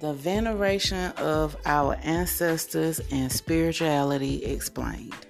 the veneration of our ancestors and spirituality explained.